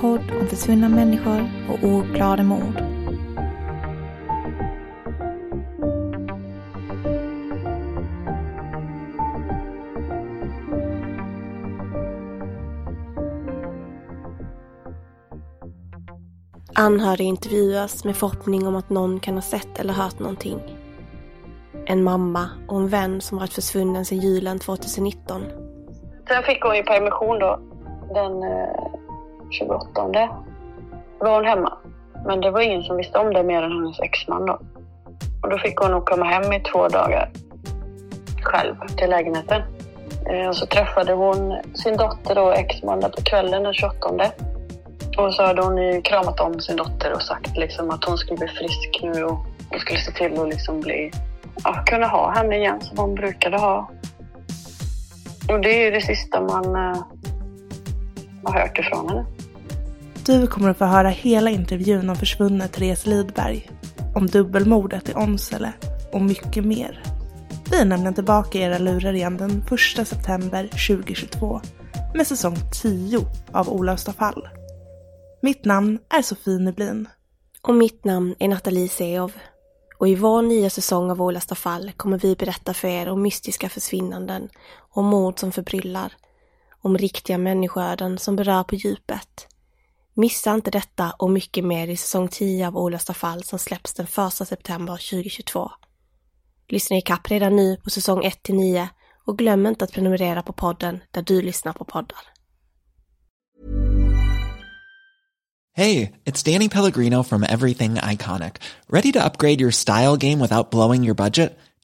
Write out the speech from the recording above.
Podd om försvunna människor och ouppklarade mord. Anhöriga intervjuas med förhoppning om att någon kan ha sett eller hört någonting. En mamma och en vän som varit försvunnen sedan julen 2019. Sen fick hon ju permission då den eh, 28 var hon hemma. Men det var ingen som visste om det mer än hennes exman då. Och då fick hon nog komma hem i två dagar själv till lägenheten. Eh, och så träffade hon sin dotter och exman där på kvällen den 28. Och så hade hon ju kramat om sin dotter och sagt liksom att hon skulle bli frisk nu och hon skulle se till att liksom bli, ja, kunna ha henne igen som hon brukade ha. Och det är ju det sista man eh, har hört ifrån henne. Du kommer att få höra hela intervjun om försvunna Therese Lidberg, om dubbelmordet i Åmsele och mycket mer. Vi är nämligen tillbaka i era lurar igen den 1 september 2022 med säsong 10 av Olösta fall. Mitt namn är Sofie Nyblin. Och mitt namn är Nathalie Seov. Och i vår nya säsong av Olösta fall kommer vi berätta för er om mystiska försvinnanden, om mord som förbryllar, om riktiga människoöden som berör på djupet. Missa inte detta och mycket mer i säsong 10 av Olösta fall som släpps den 1 september 2022. Lyssna ikapp redan nu på säsong 1 till 9 och glöm inte att prenumerera på podden där du lyssnar på poddar. Hej, det är Danny Pellegrino from Everything Iconic. Ready to upgrade your style game without blowing your budget?